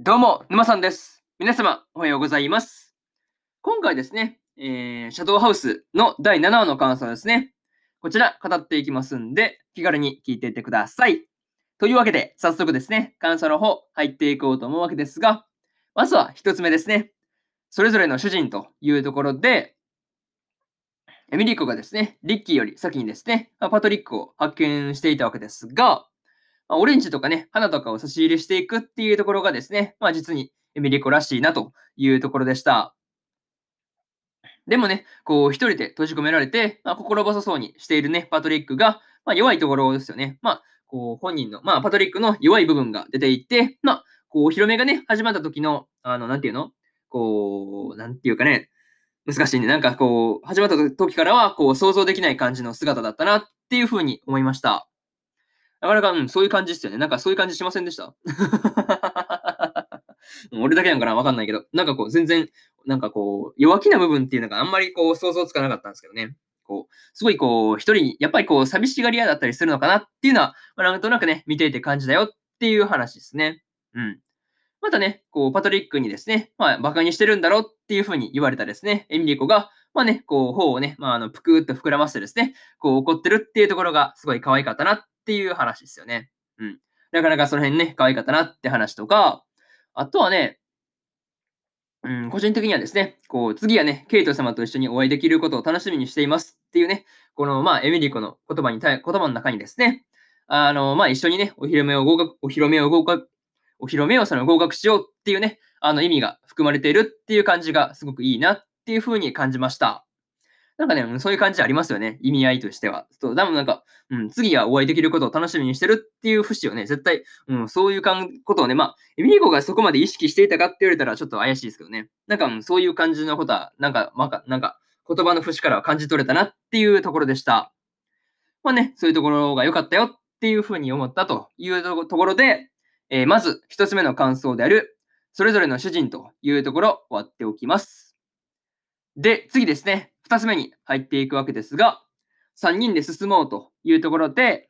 どうも、沼さんです。皆様、おはようございます。今回ですね、えー、シャドウハウスの第7話の感想ですね。こちら、語っていきますんで、気軽に聞いていってください。というわけで、早速ですね、感想の方、入っていこうと思うわけですが、まずは一つ目ですね。それぞれの主人というところで、エミリコがですね、リッキーより先にですね、パトリックを発見していたわけですが、まあオレンジとかね、花とかを差し入れしていくっていうところがですね、まあ実にエミリコらしいなというところでした。でもね、こう一人で閉じ込められて、まあ、心細そうにしているね、パトリックが、まあ、弱いところですよね。まあ、こう本人の、まあ、パトリックの弱い部分が出ていって、まあ、こう、お披露目がね、始まった時の、あの、なんていうの？こう、なんていうかね、難しいね。なんかこう、始まった時からは、こう、想像できない感じの姿だったなっていうふうに思いました。なかなか、うん、そういう感じですよね。なんかそういう感じしませんでした？俺だけなんかなわかんないけど、なんかこう、全然、なんかこう、弱気な部分っていうのがあんまりこう、想像つかなかったんですけどね。こう、すごいこう、一人、やっぱりこう、寂しがり屋だったりするのかなっていうのは、まあ、なんとなくね、見ていて感じだよっていう話ですね。うん。またね、こう、パトリックにですね、まあ、馬鹿にしてるんだろうっていうふうに言われたですね、エミリコが、まあね、こう、頬をね、まあ、あの、ぷくーっと膨らませてですね、こう、怒ってるっていうところが、すごい可愛かったなていう話ですよね。うん。なかなかその辺ね、可愛かったなって話とか、あとはね、うん、個人的にはですね、こう、次はね、ケイト様と一緒にお会いできることを楽しみにしていますっていうね、この、まあ、エミリコの言葉に、言葉の中にですね、あの、まあ、一緒にね、お披露目を合格、お披露目を合格、お披露目をその合格しようっていうね、あの意味が含まれているっていう感じがすごくいいなっていうふうに感じました。なんかね、そういう感じありますよね。意味合いとしては。そう、多分なんか、うん、次はお会いできることを楽しみにしてるっていう節をね、絶対、うん、そういうかんことをね、まあ、エミリコがそこまで意識していたかって言われたらちょっと怪しいですけどね。なんか、うんそういう感じのことは、なんか、まか、なんか、言葉の節からは感じ取れたなっていうところでした。まあね、そういうところが良かったよっていうふうに思ったというとところで、えーまず一つ目の感想である、それぞれの主人というところ終わっておきます。で、次ですね、二つ目に入っていくわけですが、三人で進もうというところで、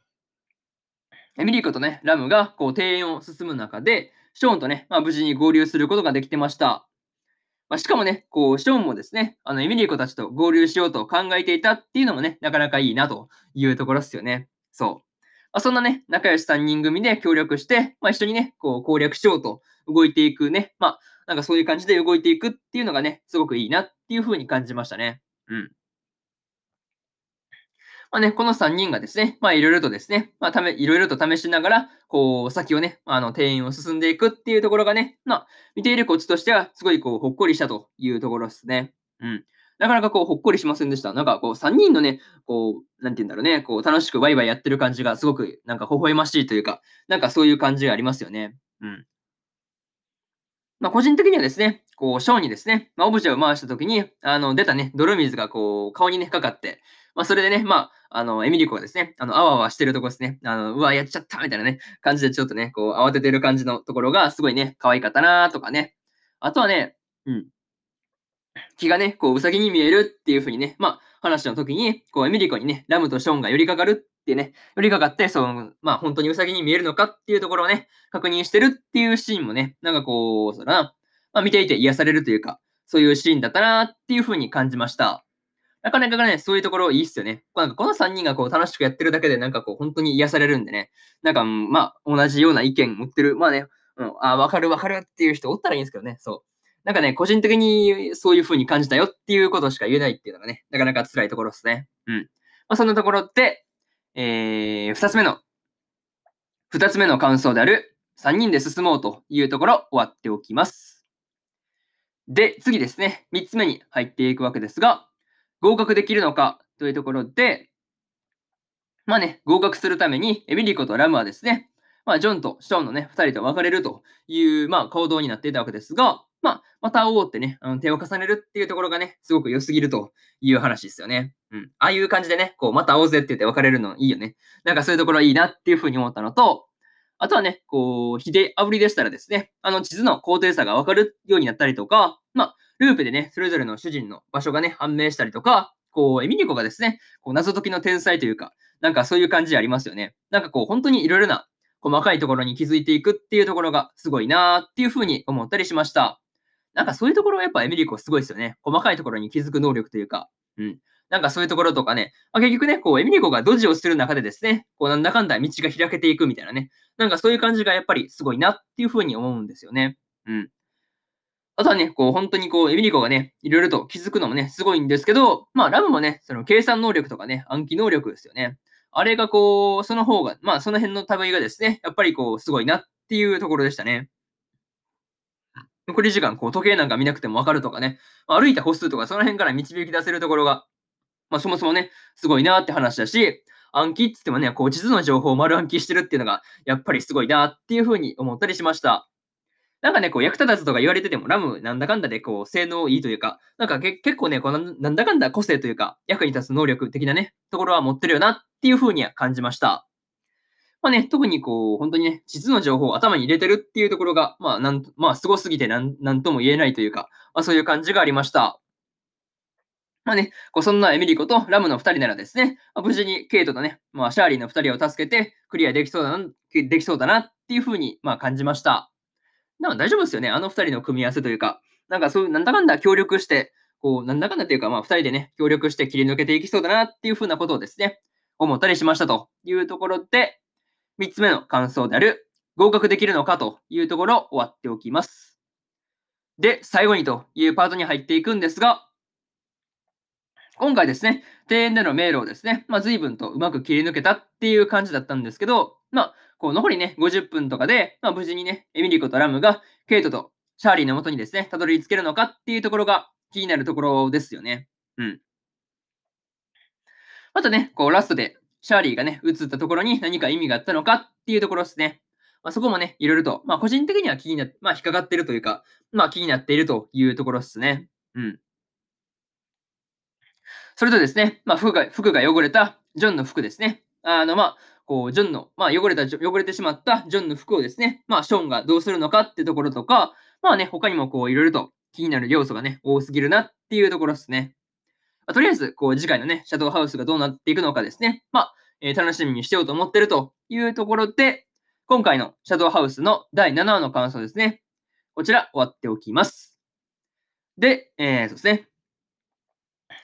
エミリーコとね、ラムがこう庭園を進む中で、ショーンとね、まあ、無事に合流することができてました。まあ、しかもね、こう、ショーンもですね、あの、エミリーコたちと合流しようと考えていたっていうのもね、なかなかいいなというところですよね。そう。まあ、そんなね、仲良し3人組で協力して、まあ、一緒にね、こう攻略しようと動いていくね、まあ、なんかそういう感じで動いていくっていうのがね、すごくいいなっていうふうに感じましたね。うん。まあね、この3人がですね、まあいろいろとですね、まあため、いろいろと試しながら、こう、先をね、あの、庭園を進んでいくっていうところがね、まあ、見ているこっちとしては、すごいこう、ほっこりしたというところですね。うん。なかなかこう、ほっこりしませんでした。なんかこう、3人のね、こう、なんて言うんだろうね、こう、楽しくワイワイやってる感じがすごく、なんか微笑ましいというか、なんかそういう感じがありますよね。うん。まあ、個人的にはですね、こう、ショーにですね、まあ、オブジェを回したときに、あの、出たね、泥水がこう、顔にね、かかって、まあ、それでね、まあ、あの、エミリコがですね、あの、あわあわしてるとこですね、あの、うわ、やっちゃったみたいなね、感じでちょっとね、こう、慌ててる感じのところが、すごいね、可愛かったなとかね。あとはね、うん。気がね、こう、うさぎに見えるっていう風にね、まあ、話の時に、こう、エミリコにね、ラムとショーンが寄りかかるってね、寄りかかって、その、まあ、本当にうさぎに見えるのかっていうところをね、確認してるっていうシーンもね、なんかこう、そうだな、まあ、見ていて癒されるというか、そういうシーンだったなっていう風に感じました。なかなかね、そういうところいいっすよね。なんかこの3人がこう楽しくやってるだけで、なんかこう本当に癒されるんでね。なんか、まあ、同じような意見持ってる。まあね、うん、あ、わかるわかるっていう人おったらいいんですけどね。そう。なんかね、個人的にそういう風に感じたよっていうことしか言えないっていうのがね、なかなか辛いところですね。うん。まあ、そんなところで、えー、二つ目の、二つ目の感想である、3人で進もうというところ終わっておきます。で、次ですね、三つ目に入っていくわけですが、合格できるのかというところで、まあね、合格するためにエミリコとラムはですね、まあ、ジョンとショーンのね、二人と別れるという、まあ、行動になっていたわけですが、まあ、また会おうってね、あの手を重ねるっていうところがね、すごく良すぎるという話ですよね。うん。ああいう感じでね、こう、また会おうぜって言って別れるのいいよね。なんかそういうところいいなっていうふうに思ったのと、あとはね、こう、日で炙りでしたらですね、あの地図の高低差がわかるようになったりとか、まあ、ループでね、それぞれの主人の場所がね、判明したりとか、こう、エミリコがですね、こう謎解きの天才というか、なんかそういう感じありますよね。なんかこう、本当にいろいろな細かいところに気づいていくっていうところがすごいなーっていうふうに思ったりしました。なんかそういうところはやっぱエミリコすごいですよね。細かいところに気づく能力というか。うん。なんかそういうところとかね、まあ、結局ね、こう、エミリコがドジをする中でですね、こう、なんだかんだ道が開けていくみたいなね、なんかそういう感じがやっぱりすごいなっていうふうに思うんですよね。うん。あとはね、こう、本当にこう、エミリコがね、いろいろと気づくのもね、すごいんですけど、まあ、ラムもね、その計算能力とかね、暗記能力ですよね。あれがこう、その方が、まあ、その辺の類がですね、やっぱりこう、すごいなっていうところでしたね。残り時間、こう、時計なんか見なくてもわかるとかね、歩いた歩数とかその辺から導き出せるところが、まあ、そもそもね、すごいなって話だし、暗記って言ってもね、こう、地図の情報を丸暗記してるっていうのが、やっぱりすごいなっていうふうに思ったりしました。なんかね、こう、役立たずとか言われてても、ラムなんだかんだで、こう、性能いいというか、なんか結構ね、こうなんだかんだ個性というか、役に立つ能力的なね、ところは持ってるよなっていうふうには感じました。まあね、特にこう、本当にね、地図の情報を頭に入れてるっていうところが、まあ、なん、まあ、すごすぎてなん、なんとも言えないというか、まあ、そういう感じがありました。まあね、こうそんなエミリコとラムの2人ならですね、まあ、無事にケイトとね、まあ、シャーリーの2人を助けてクリアできそうだな、できそうだなっていうふうに、まあ、感じました。でも大丈夫ですよね。あの二人の組み合わせというか、なんかそういう、なんだかんだ協力して、こう、なんだかんだというか、まあ、二人でね、協力して切り抜けていきそうだなっていうふうなことをですね、思ったりしましたというところで、三つ目の感想である、合格できるのかというところを終わっておきます。で、最後にというパートに入っていくんですが、今回ですね、庭園での迷路をですね、まあ、随分とうまく切り抜けたっていう感じだったんですけど、まあ、こう、残りね、50分とかで、まあ、無事にね、エミリコとラムが、ケイトとシャーリーの元にですね、たどり着けるのかっていうところが気になるところですよね。うん。あとね、こう、ラストで、シャーリーがね、映ったところに何か意味があったのかっていうところですね。まあ、そこもね、いろいろと、まあ、個人的には気になっ、まあ、引っかかってるというか、まあ、気になっているというところですね。うん。それとですね、まあ、服が、服が汚れたジョンの服ですね。あの、まあ、こう、ジョンの、まあ、汚れた、汚れてしまったジョンの服をですね、まあ、ショーンがどうするのかってところとか、まあね、他にもこう、いろいろと気になる要素がね、多すぎるなっていうところですね。まあ、とりあえず、こう、次回のね、シャドウハウスがどうなっていくのかですね、まあ、えー、楽しみにしようと思ってるというところで、今回のシャドウハウスの第7話の感想ですね。こちら、終わっておきます。で、えー、そうですね。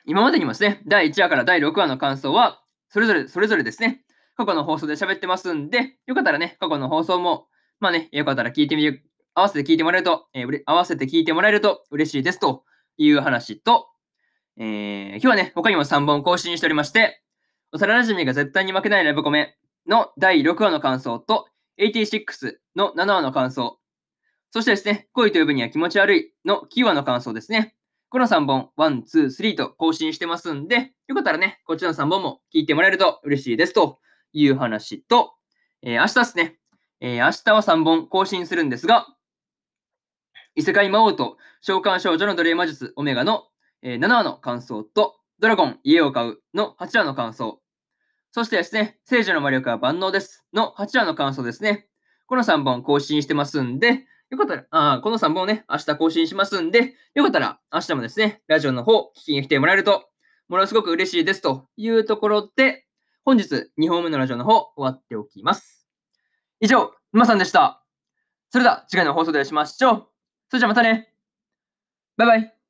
今までにもですね、第1話から第6話の感想は、それぞれ、それぞれですね、過去の放送で喋ってますんで、よかったらね、過去の放送も、まあね、よかったら聞いてみる、合わせて聞いてもらえると、えー、合わせて聞いてもらえると嬉しいですという話と、えー、今日はね、他にも3本更新しておりまして、幼馴染が絶対に負けないラブコメの第6話の感想と、86の7話の感想、そしてですね、恋と呼ぶには気持ち悪いの9話の感想ですね。この3本、1、2、3と更新してますんで、よかったらね、こっちの3本も聞いてもらえると嬉しいですという話と、えー、明日ですね、えー、明日は3本更新するんですが、異世界魔王と召喚少女の奴隷魔術オメガの、えー、7話の感想と、ドラゴン家を買うの8話の感想、そしてですね、聖女の魔力は万能ですの8話の感想ですね。この3本更新してますんで、よかったら、あこの3本ね、明日更新しますんで、よかったら明日もですね、ラジオの方聞きに来てもらえると、ものすごく嬉しいですというところで、本日2本目のラジオの方終わっておきます。以上、沼さんでした。それでは次回の放送でお会いしましょう。それじゃあまたね。バイバイ。